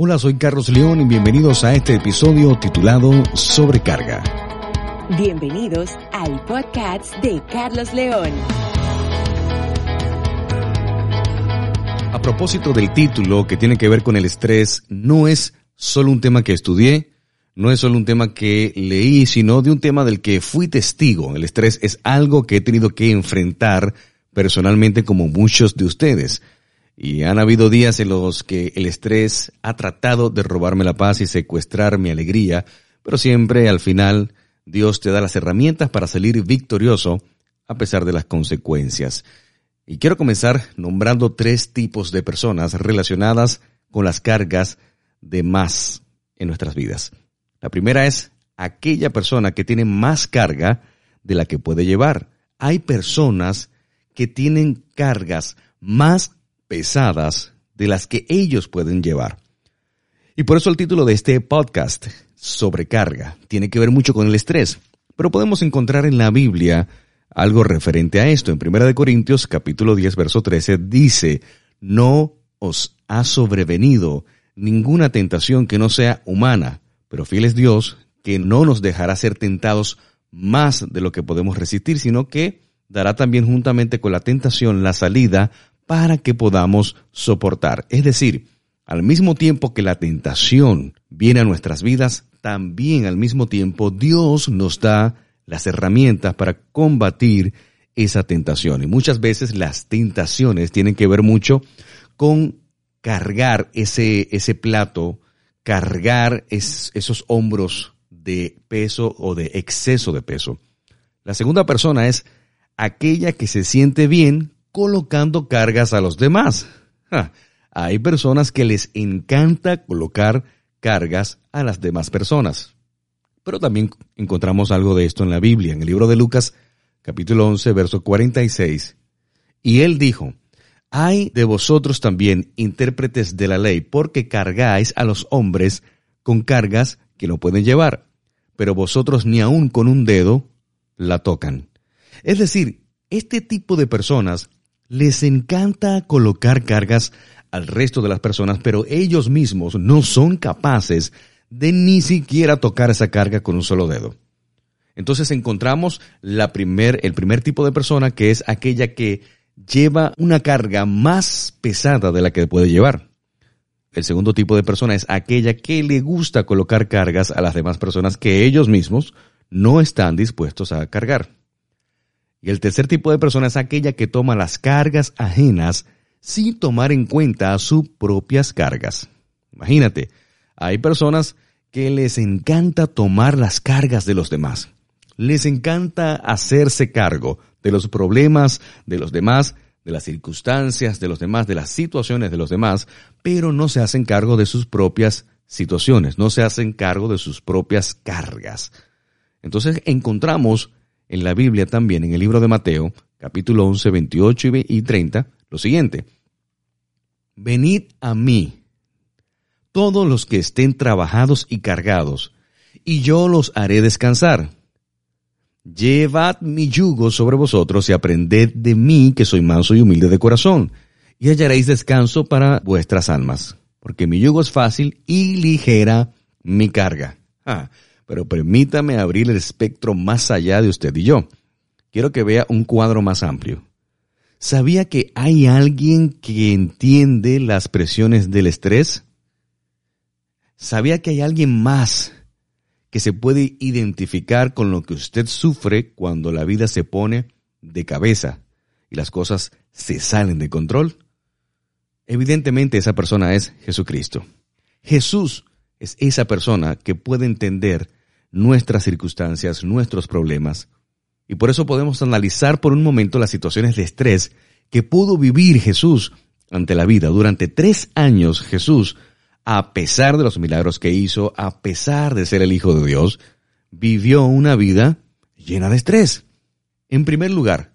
Hola, soy Carlos León y bienvenidos a este episodio titulado Sobrecarga. Bienvenidos al podcast de Carlos León. A propósito del título que tiene que ver con el estrés, no es solo un tema que estudié, no es solo un tema que leí, sino de un tema del que fui testigo. El estrés es algo que he tenido que enfrentar personalmente como muchos de ustedes. Y han habido días en los que el estrés ha tratado de robarme la paz y secuestrar mi alegría, pero siempre al final Dios te da las herramientas para salir victorioso a pesar de las consecuencias. Y quiero comenzar nombrando tres tipos de personas relacionadas con las cargas de más en nuestras vidas. La primera es aquella persona que tiene más carga de la que puede llevar. Hay personas que tienen cargas más pesadas de las que ellos pueden llevar. Y por eso el título de este podcast, Sobrecarga, tiene que ver mucho con el estrés. Pero podemos encontrar en la Biblia algo referente a esto. En 1 Corintios capítulo 10 verso 13 dice, no os ha sobrevenido ninguna tentación que no sea humana, pero fiel es Dios que no nos dejará ser tentados más de lo que podemos resistir, sino que dará también juntamente con la tentación la salida para que podamos soportar. Es decir, al mismo tiempo que la tentación viene a nuestras vidas, también al mismo tiempo Dios nos da las herramientas para combatir esa tentación. Y muchas veces las tentaciones tienen que ver mucho con cargar ese, ese plato, cargar esos hombros de peso o de exceso de peso. La segunda persona es aquella que se siente bien colocando cargas a los demás. hay personas que les encanta colocar cargas a las demás personas. Pero también encontramos algo de esto en la Biblia, en el libro de Lucas, capítulo 11, verso 46. Y él dijo, hay de vosotros también intérpretes de la ley, porque cargáis a los hombres con cargas que no pueden llevar, pero vosotros ni aun con un dedo la tocan. Es decir, este tipo de personas les encanta colocar cargas al resto de las personas, pero ellos mismos no son capaces de ni siquiera tocar esa carga con un solo dedo. Entonces encontramos la el primer tipo de persona que es aquella que lleva una carga más pesada de la que puede llevar. El segundo tipo de persona es aquella que le gusta colocar cargas a las demás personas que ellos mismos no están dispuestos a cargar. Y el tercer tipo de persona es aquella que toma las cargas ajenas sin tomar en cuenta sus propias cargas. Imagínate, hay personas que les encanta tomar las cargas de los demás. Les encanta hacerse cargo de los problemas de los demás, de las circunstancias de los demás, de las situaciones de los demás, pero no se hacen cargo de sus propias situaciones, no se hacen cargo de sus propias cargas. Entonces encontramos en la Biblia también, en el libro de Mateo, capítulo 11, 28 y 30, lo siguiente. Venid a mí, todos los que estén trabajados y cargados, y yo los haré descansar. Llevad mi yugo sobre vosotros y aprended de mí, que soy manso y humilde de corazón, y hallaréis descanso para vuestras almas, porque mi yugo es fácil y ligera mi carga. Ah, pero permítame abrir el espectro más allá de usted y yo. Quiero que vea un cuadro más amplio. ¿Sabía que hay alguien que entiende las presiones del estrés? ¿Sabía que hay alguien más que se puede identificar con lo que usted sufre cuando la vida se pone de cabeza y las cosas se salen de control? Evidentemente esa persona es Jesucristo. Jesús es esa persona que puede entender nuestras circunstancias, nuestros problemas. Y por eso podemos analizar por un momento las situaciones de estrés que pudo vivir Jesús ante la vida. Durante tres años Jesús a pesar de los milagros que hizo, a pesar de ser el Hijo de Dios, vivió una vida llena de estrés. En primer lugar,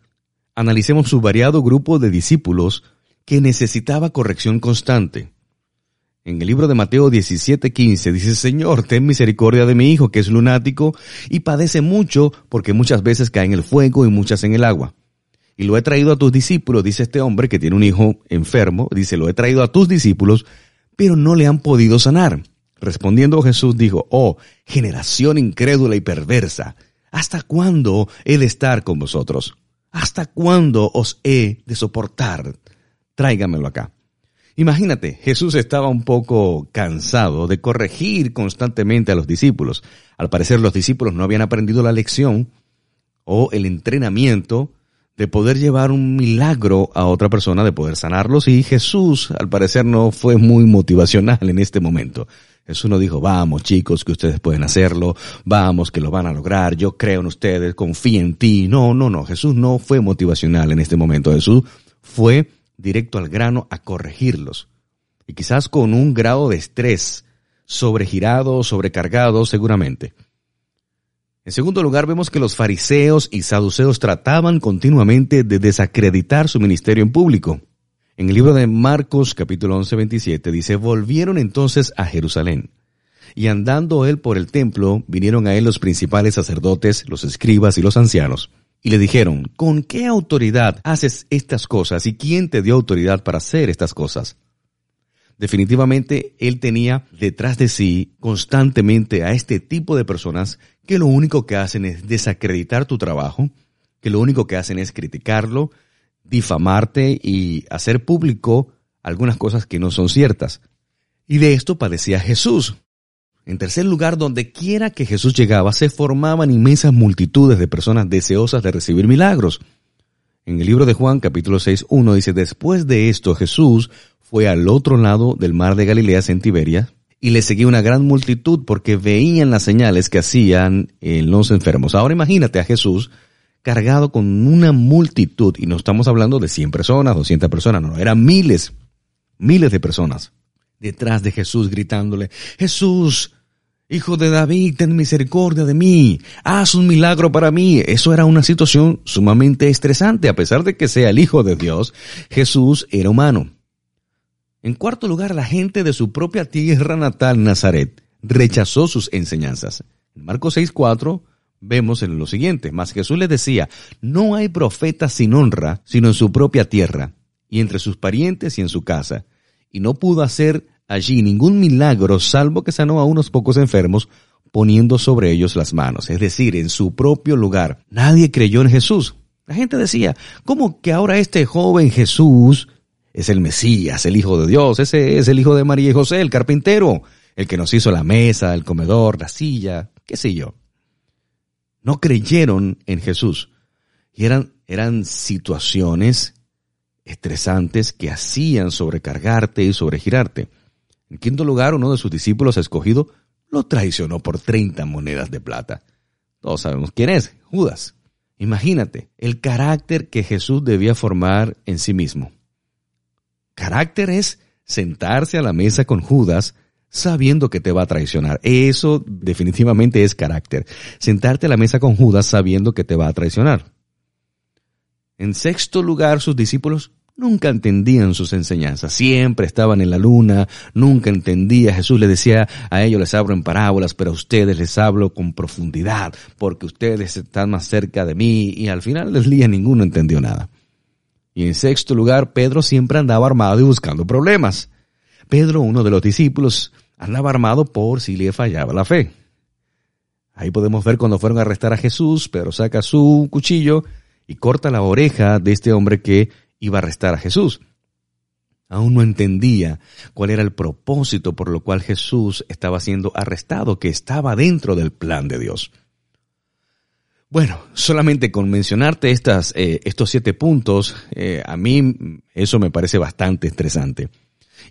analicemos su variado grupo de discípulos que necesitaba corrección constante. En el libro de Mateo 17:15 dice, Señor, ten misericordia de mi hijo, que es lunático y padece mucho porque muchas veces cae en el fuego y muchas en el agua. Y lo he traído a tus discípulos, dice este hombre que tiene un hijo enfermo, dice, lo he traído a tus discípulos, pero no le han podido sanar. Respondiendo Jesús dijo, oh, generación incrédula y perversa, ¿hasta cuándo he de estar con vosotros? ¿Hasta cuándo os he de soportar? Tráigamelo acá. Imagínate, Jesús estaba un poco cansado de corregir constantemente a los discípulos. Al parecer los discípulos no habían aprendido la lección o el entrenamiento de poder llevar un milagro a otra persona, de poder sanarlos y Jesús al parecer no fue muy motivacional en este momento. Jesús no dijo, vamos chicos, que ustedes pueden hacerlo, vamos, que lo van a lograr, yo creo en ustedes, confío en ti. No, no, no, Jesús no fue motivacional en este momento. Jesús fue directo al grano a corregirlos. Y quizás con un grado de estrés, sobregirado, sobrecargado seguramente. En segundo lugar, vemos que los fariseos y saduceos trataban continuamente de desacreditar su ministerio en público. En el libro de Marcos capítulo 11, 27 dice, volvieron entonces a Jerusalén. Y andando él por el templo, vinieron a él los principales sacerdotes, los escribas y los ancianos. Y le dijeron, ¿con qué autoridad haces estas cosas y quién te dio autoridad para hacer estas cosas? Definitivamente él tenía detrás de sí constantemente a este tipo de personas que lo único que hacen es desacreditar tu trabajo, que lo único que hacen es criticarlo, difamarte y hacer público algunas cosas que no son ciertas. Y de esto padecía Jesús. En tercer lugar, donde quiera que Jesús llegaba, se formaban inmensas multitudes de personas deseosas de recibir milagros. En el libro de Juan, capítulo 6, 1 dice, después de esto Jesús fue al otro lado del mar de Galilea, en Tiberia, y le seguía una gran multitud porque veían las señales que hacían en los enfermos. Ahora imagínate a Jesús cargado con una multitud, y no estamos hablando de 100 personas, 200 personas, no, eran miles, miles de personas detrás de Jesús gritándole, Jesús, Hijo de David, ten misericordia de mí, haz un milagro para mí. Eso era una situación sumamente estresante, a pesar de que sea el Hijo de Dios, Jesús era humano. En cuarto lugar, la gente de su propia tierra natal, Nazaret, rechazó sus enseñanzas. En Marcos 6.4 vemos en lo siguiente, mas Jesús les decía, no hay profeta sin honra, sino en su propia tierra, y entre sus parientes y en su casa, y no pudo hacer allí ningún milagro salvo que sanó a unos pocos enfermos poniendo sobre ellos las manos, es decir, en su propio lugar. Nadie creyó en Jesús. La gente decía, ¿cómo que ahora este joven Jesús es el Mesías, el Hijo de Dios? Ese es el Hijo de María y José, el carpintero, el que nos hizo la mesa, el comedor, la silla, qué sé yo. No creyeron en Jesús. Y eran, eran situaciones estresantes que hacían sobrecargarte y sobregirarte. En quinto lugar, uno de sus discípulos escogido lo traicionó por 30 monedas de plata. Todos sabemos quién es, Judas. Imagínate el carácter que Jesús debía formar en sí mismo. Carácter es sentarse a la mesa con Judas sabiendo que te va a traicionar. Eso definitivamente es carácter. Sentarte a la mesa con Judas sabiendo que te va a traicionar. En sexto lugar, sus discípulos Nunca entendían sus enseñanzas, siempre estaban en la luna, nunca entendía. Jesús le decía a ellos les hablo en parábolas, pero a ustedes les hablo con profundidad, porque ustedes están más cerca de mí y al final del día ninguno entendió nada. Y en sexto lugar, Pedro siempre andaba armado y buscando problemas. Pedro, uno de los discípulos, andaba armado por si le fallaba la fe. Ahí podemos ver cuando fueron a arrestar a Jesús, Pedro saca su cuchillo corta la oreja de este hombre que iba a arrestar a Jesús. Aún no entendía cuál era el propósito por lo cual Jesús estaba siendo arrestado, que estaba dentro del plan de Dios. Bueno, solamente con mencionarte estas, eh, estos siete puntos, eh, a mí eso me parece bastante estresante.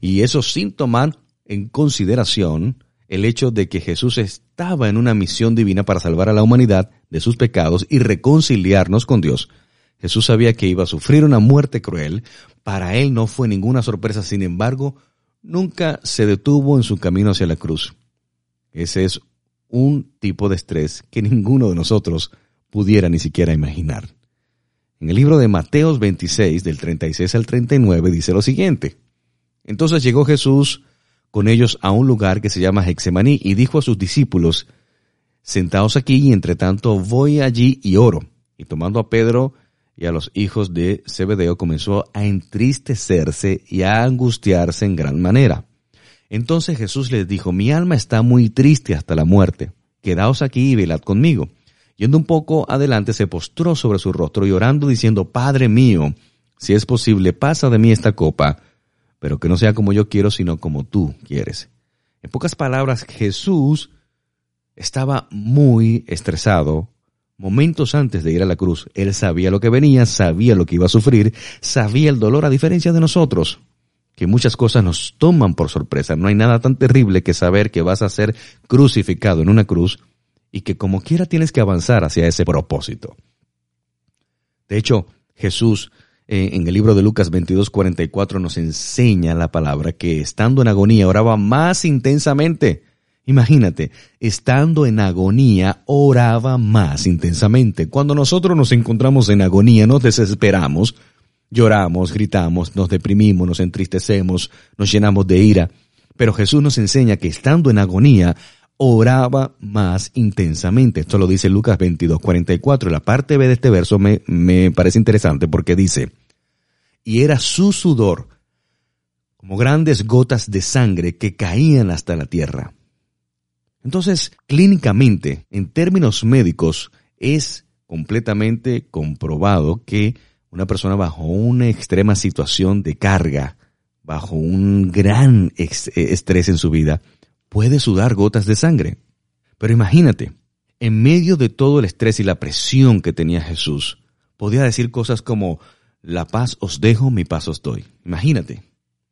Y eso sin tomar en consideración el hecho de que Jesús estaba en una misión divina para salvar a la humanidad de sus pecados y reconciliarnos con Dios Jesús sabía que iba a sufrir una muerte cruel. Para él no fue ninguna sorpresa, sin embargo, nunca se detuvo en su camino hacia la cruz. Ese es un tipo de estrés que ninguno de nosotros pudiera ni siquiera imaginar. En el libro de Mateos 26, del 36 al 39, dice lo siguiente. Entonces llegó Jesús con ellos a un lugar que se llama Hexemaní y dijo a sus discípulos, Sentaos aquí y entre tanto voy allí y oro. Y tomando a Pedro y a los hijos de Zebedeo comenzó a entristecerse y a angustiarse en gran manera. Entonces Jesús les dijo, mi alma está muy triste hasta la muerte, quedaos aquí y velad conmigo. Yendo un poco adelante se postró sobre su rostro y diciendo, Padre mío, si es posible, pasa de mí esta copa, pero que no sea como yo quiero, sino como tú quieres. En pocas palabras, Jesús estaba muy estresado momentos antes de ir a la cruz. Él sabía lo que venía, sabía lo que iba a sufrir, sabía el dolor a diferencia de nosotros, que muchas cosas nos toman por sorpresa. No hay nada tan terrible que saber que vas a ser crucificado en una cruz y que como quiera tienes que avanzar hacia ese propósito. De hecho, Jesús eh, en el libro de Lucas 22, 44 nos enseña la palabra que estando en agonía oraba más intensamente Imagínate, estando en agonía, oraba más intensamente. Cuando nosotros nos encontramos en agonía, nos desesperamos, lloramos, gritamos, nos deprimimos, nos entristecemos, nos llenamos de ira. Pero Jesús nos enseña que estando en agonía, oraba más intensamente. Esto lo dice Lucas 22, 44. La parte B de este verso me, me parece interesante porque dice, y era su sudor como grandes gotas de sangre que caían hasta la tierra. Entonces, clínicamente, en términos médicos, es completamente comprobado que una persona bajo una extrema situación de carga, bajo un gran eh, estrés en su vida, puede sudar gotas de sangre. Pero imagínate, en medio de todo el estrés y la presión que tenía Jesús, podía decir cosas como, la paz os dejo, mi paz os doy. Imagínate,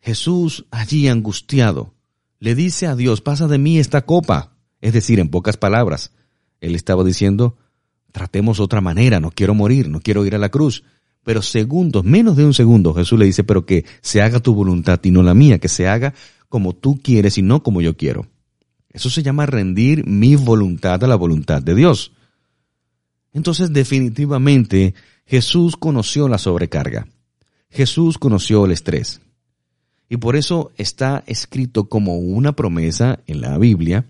Jesús allí angustiado, le dice a Dios, pasa de mí esta copa. Es decir, en pocas palabras, él estaba diciendo, tratemos otra manera, no quiero morir, no quiero ir a la cruz. Pero segundos, menos de un segundo, Jesús le dice, pero que se haga tu voluntad y no la mía, que se haga como tú quieres y no como yo quiero. Eso se llama rendir mi voluntad a la voluntad de Dios. Entonces definitivamente Jesús conoció la sobrecarga. Jesús conoció el estrés. Y por eso está escrito como una promesa en la Biblia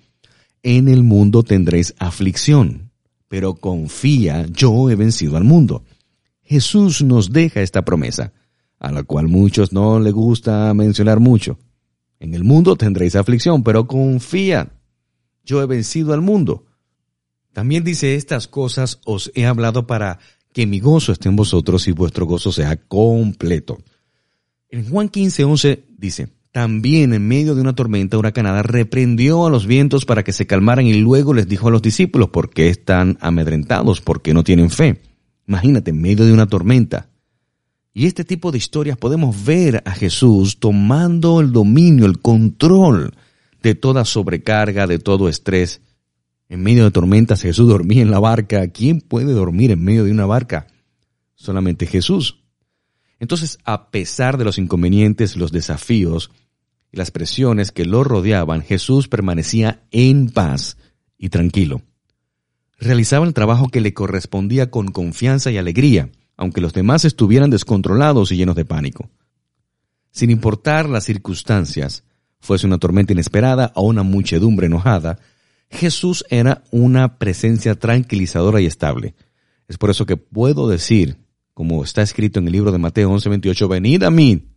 en el mundo tendréis aflicción, pero confía, yo he vencido al mundo. Jesús nos deja esta promesa, a la cual muchos no le gusta mencionar mucho. En el mundo tendréis aflicción, pero confía, yo he vencido al mundo. También dice, estas cosas os he hablado para que mi gozo esté en vosotros y vuestro gozo sea completo. En Juan 15, 11 dice, también en medio de una tormenta huracanada reprendió a los vientos para que se calmaran y luego les dijo a los discípulos, ¿por qué están amedrentados? ¿Por qué no tienen fe? Imagínate, en medio de una tormenta. Y este tipo de historias podemos ver a Jesús tomando el dominio, el control de toda sobrecarga, de todo estrés. En medio de tormentas Jesús dormía en la barca. ¿Quién puede dormir en medio de una barca? Solamente Jesús. Entonces, a pesar de los inconvenientes, los desafíos y las presiones que lo rodeaban, Jesús permanecía en paz y tranquilo. Realizaba el trabajo que le correspondía con confianza y alegría, aunque los demás estuvieran descontrolados y llenos de pánico. Sin importar las circunstancias, fuese una tormenta inesperada o una muchedumbre enojada, Jesús era una presencia tranquilizadora y estable. Es por eso que puedo decir como está escrito en el libro de Mateo 11:28, venid a mí,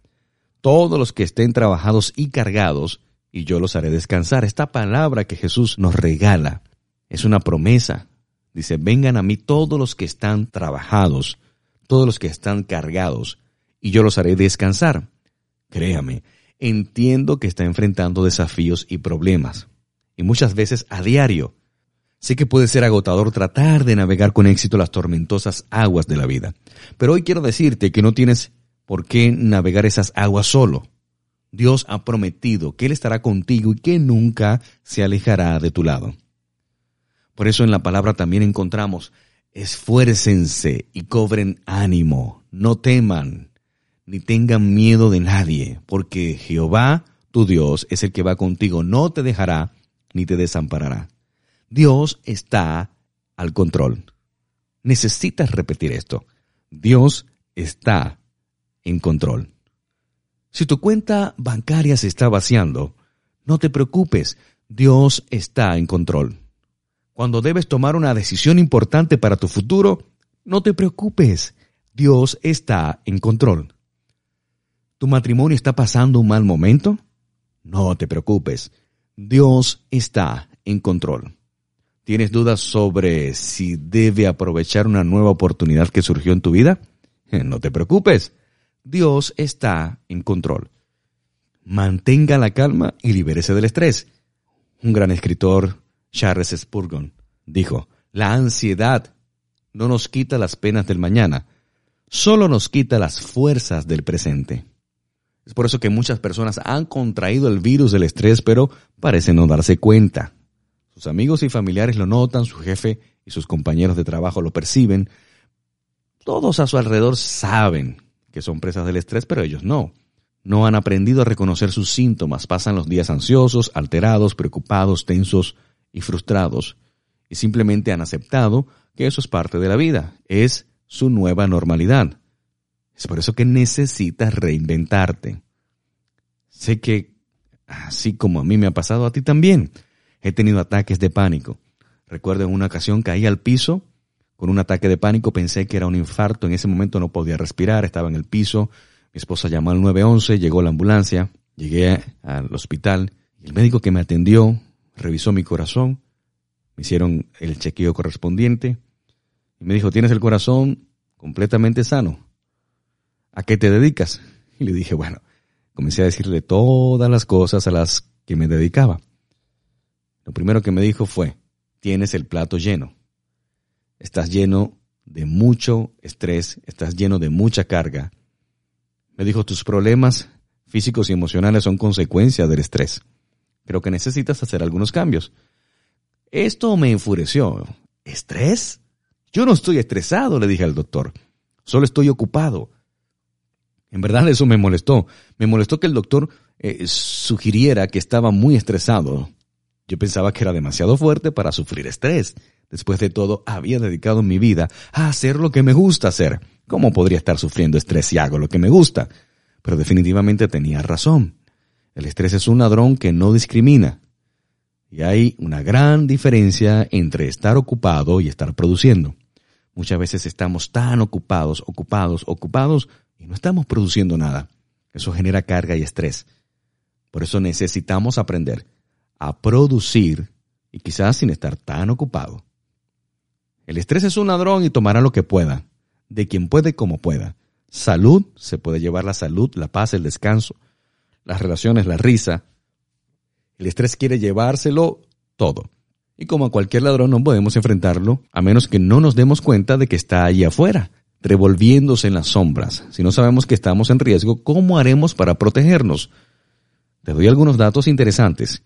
todos los que estén trabajados y cargados, y yo los haré descansar. Esta palabra que Jesús nos regala es una promesa. Dice, vengan a mí todos los que están trabajados, todos los que están cargados, y yo los haré descansar. Créame, entiendo que está enfrentando desafíos y problemas, y muchas veces a diario. Sé que puede ser agotador tratar de navegar con éxito las tormentosas aguas de la vida, pero hoy quiero decirte que no tienes por qué navegar esas aguas solo. Dios ha prometido que Él estará contigo y que nunca se alejará de tu lado. Por eso en la palabra también encontramos, esfuércense y cobren ánimo, no teman, ni tengan miedo de nadie, porque Jehová, tu Dios, es el que va contigo, no te dejará ni te desamparará. Dios está al control. Necesitas repetir esto. Dios está en control. Si tu cuenta bancaria se está vaciando, no te preocupes, Dios está en control. Cuando debes tomar una decisión importante para tu futuro, no te preocupes, Dios está en control. ¿Tu matrimonio está pasando un mal momento? No te preocupes, Dios está en control. ¿Tienes dudas sobre si debe aprovechar una nueva oportunidad que surgió en tu vida? No te preocupes, Dios está en control. Mantenga la calma y libérese del estrés. Un gran escritor, Charles Spurgeon, dijo, la ansiedad no nos quita las penas del mañana, solo nos quita las fuerzas del presente. Es por eso que muchas personas han contraído el virus del estrés, pero parecen no darse cuenta. Sus amigos y familiares lo notan, su jefe y sus compañeros de trabajo lo perciben. Todos a su alrededor saben que son presas del estrés, pero ellos no. No han aprendido a reconocer sus síntomas, pasan los días ansiosos, alterados, preocupados, tensos y frustrados, y simplemente han aceptado que eso es parte de la vida, es su nueva normalidad. Es por eso que necesitas reinventarte. Sé que, así como a mí me ha pasado, a ti también. He tenido ataques de pánico. Recuerdo en una ocasión caí al piso con un ataque de pánico, pensé que era un infarto, en ese momento no podía respirar, estaba en el piso. Mi esposa llamó al 911, llegó la ambulancia, llegué al hospital. El médico que me atendió revisó mi corazón, me hicieron el chequeo correspondiente y me dijo, tienes el corazón completamente sano. ¿a qué te dedicas? Y le dije, bueno, comencé a decirle todas las cosas a las que me dedicaba. Lo primero que me dijo fue, tienes el plato lleno. Estás lleno de mucho estrés, estás lleno de mucha carga. Me dijo, tus problemas físicos y emocionales son consecuencia del estrés. Creo que necesitas hacer algunos cambios. Esto me enfureció. ¿Estrés? Yo no estoy estresado, le dije al doctor. Solo estoy ocupado. En verdad eso me molestó. Me molestó que el doctor eh, sugiriera que estaba muy estresado. Yo pensaba que era demasiado fuerte para sufrir estrés. Después de todo, había dedicado mi vida a hacer lo que me gusta hacer. ¿Cómo podría estar sufriendo estrés si hago lo que me gusta? Pero definitivamente tenía razón. El estrés es un ladrón que no discrimina. Y hay una gran diferencia entre estar ocupado y estar produciendo. Muchas veces estamos tan ocupados, ocupados, ocupados, y no estamos produciendo nada. Eso genera carga y estrés. Por eso necesitamos aprender a producir y quizás sin estar tan ocupado. El estrés es un ladrón y tomará lo que pueda, de quien puede como pueda. Salud, se puede llevar la salud, la paz, el descanso, las relaciones, la risa. El estrés quiere llevárselo todo. Y como a cualquier ladrón no podemos enfrentarlo a menos que no nos demos cuenta de que está ahí afuera, revolviéndose en las sombras. Si no sabemos que estamos en riesgo, ¿cómo haremos para protegernos? Te doy algunos datos interesantes.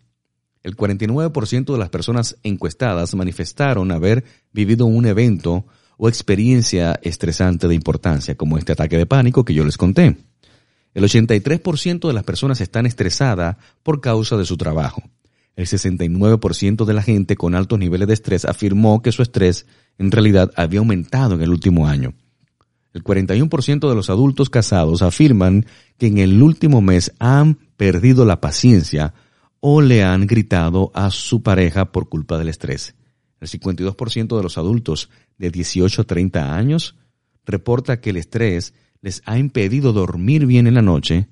El 49% de las personas encuestadas manifestaron haber vivido un evento o experiencia estresante de importancia, como este ataque de pánico que yo les conté. El 83% de las personas están estresadas por causa de su trabajo. El 69% de la gente con altos niveles de estrés afirmó que su estrés en realidad había aumentado en el último año. El 41% de los adultos casados afirman que en el último mes han perdido la paciencia o le han gritado a su pareja por culpa del estrés. El 52% de los adultos de 18 a 30 años reporta que el estrés les ha impedido dormir bien en la noche,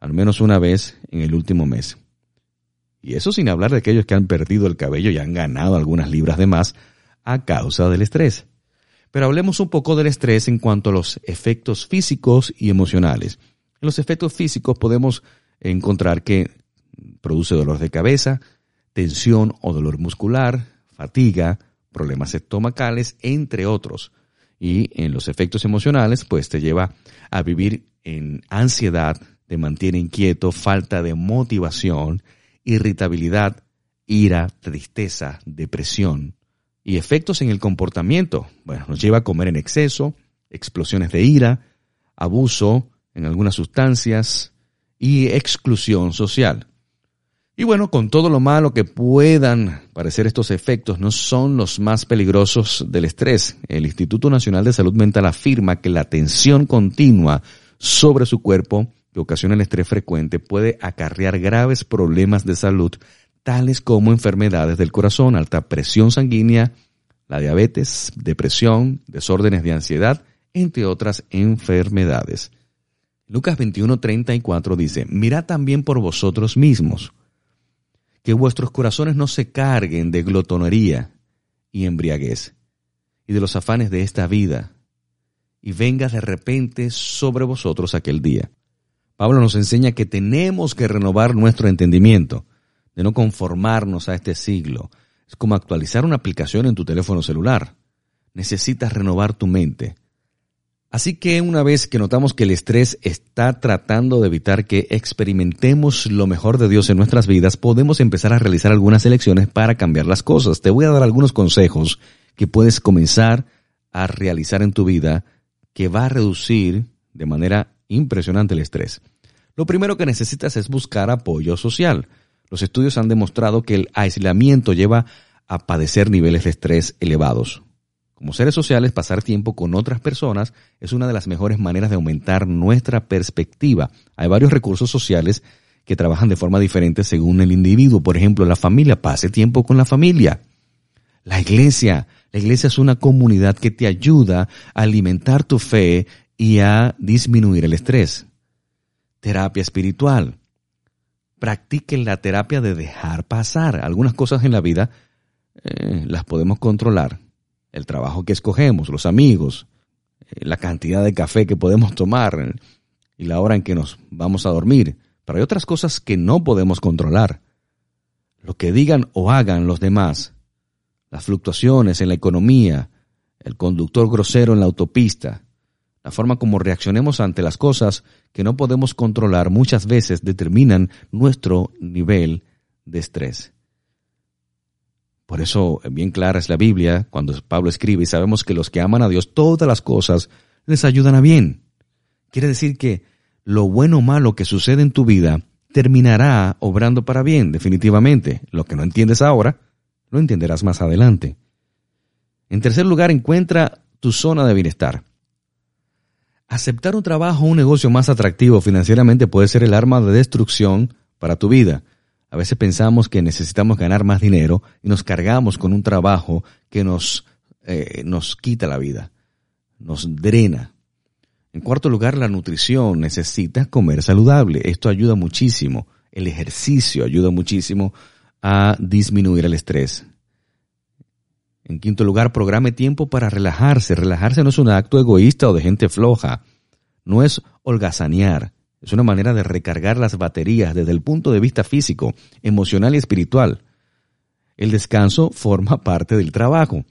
al menos una vez en el último mes. Y eso sin hablar de aquellos que han perdido el cabello y han ganado algunas libras de más a causa del estrés. Pero hablemos un poco del estrés en cuanto a los efectos físicos y emocionales. En los efectos físicos podemos encontrar que produce dolor de cabeza, tensión o dolor muscular, fatiga, problemas estomacales, entre otros. Y en los efectos emocionales, pues te lleva a vivir en ansiedad, te mantiene inquieto, falta de motivación, irritabilidad, ira, tristeza, depresión, y efectos en el comportamiento. Bueno, nos lleva a comer en exceso, explosiones de ira, abuso en algunas sustancias y exclusión social. Y bueno, con todo lo malo que puedan parecer estos efectos, no son los más peligrosos del estrés. El Instituto Nacional de Salud Mental afirma que la tensión continua sobre su cuerpo que ocasiona el estrés frecuente puede acarrear graves problemas de salud, tales como enfermedades del corazón, alta presión sanguínea, la diabetes, depresión, desórdenes de ansiedad, entre otras enfermedades. Lucas 21:34 dice, mirad también por vosotros mismos que vuestros corazones no se carguen de glotonería y embriaguez, y de los afanes de esta vida, y venga de repente sobre vosotros aquel día. Pablo nos enseña que tenemos que renovar nuestro entendimiento, de no conformarnos a este siglo. Es como actualizar una aplicación en tu teléfono celular. Necesitas renovar tu mente Así que una vez que notamos que el estrés está tratando de evitar que experimentemos lo mejor de Dios en nuestras vidas, podemos empezar a realizar algunas elecciones para cambiar las cosas. Te voy a dar algunos consejos que puedes comenzar a realizar en tu vida que va a reducir de manera impresionante el estrés. Lo primero que necesitas es buscar apoyo social. Los estudios han demostrado que el aislamiento lleva a padecer niveles de estrés elevados. Como seres sociales, pasar tiempo con otras personas es una de las mejores maneras de aumentar nuestra perspectiva. Hay varios recursos sociales que trabajan de forma diferente según el individuo. Por ejemplo, la familia, pase tiempo con la familia. La iglesia, la iglesia es una comunidad que te ayuda a alimentar tu fe y a disminuir el estrés. Terapia espiritual. Practiquen la terapia de dejar pasar. Algunas cosas en la vida eh, las podemos controlar el trabajo que escogemos, los amigos, eh, la cantidad de café que podemos tomar y la hora en que nos vamos a dormir. Pero hay otras cosas que no podemos controlar. Lo que digan o hagan los demás, las fluctuaciones en la economía, el conductor grosero en la autopista, la forma como reaccionemos ante las cosas que no podemos controlar muchas veces determinan nuestro nivel de estrés. Por eso, bien clara es la Biblia cuando Pablo escribe y sabemos que los que aman a Dios, todas las cosas les ayudan a bien. Quiere decir que lo bueno o malo que sucede en tu vida terminará obrando para bien, definitivamente. Lo que no entiendes ahora, lo entenderás más adelante. En tercer lugar, encuentra tu zona de bienestar. Aceptar un trabajo o un negocio más atractivo financieramente puede ser el arma de destrucción para tu vida. A veces pensamos que necesitamos ganar más dinero y nos cargamos con un trabajo que nos, eh, nos quita la vida, nos drena. En cuarto lugar, la nutrición. necesita comer saludable. Esto ayuda muchísimo. El ejercicio ayuda muchísimo a disminuir el estrés. En quinto lugar, programe tiempo para relajarse. Relajarse no es un acto egoísta o de gente floja. No es holgazanear. Es una manera de recargar las baterías desde el punto de vista físico, emocional y espiritual. El descanso forma parte del trabajo.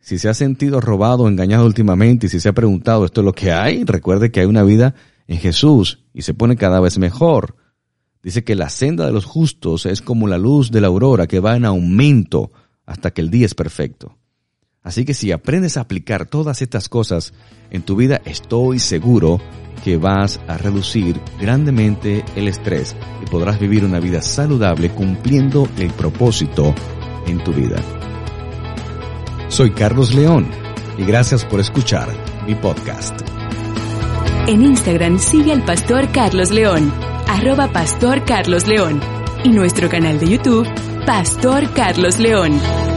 Si se ha sentido robado o engañado últimamente y si se ha preguntado esto es lo que hay, recuerde que hay una vida en Jesús y se pone cada vez mejor. Dice que la senda de los justos es como la luz de la aurora que va en aumento hasta que el día es perfecto. Así que si aprendes a aplicar todas estas cosas en tu vida, estoy seguro que vas a reducir grandemente el estrés y podrás vivir una vida saludable cumpliendo el propósito en tu vida. Soy Carlos León y gracias por escuchar mi podcast. En Instagram sigue al pastor Carlos León, arroba pastor Carlos León y nuestro canal de YouTube, Pastor Carlos León.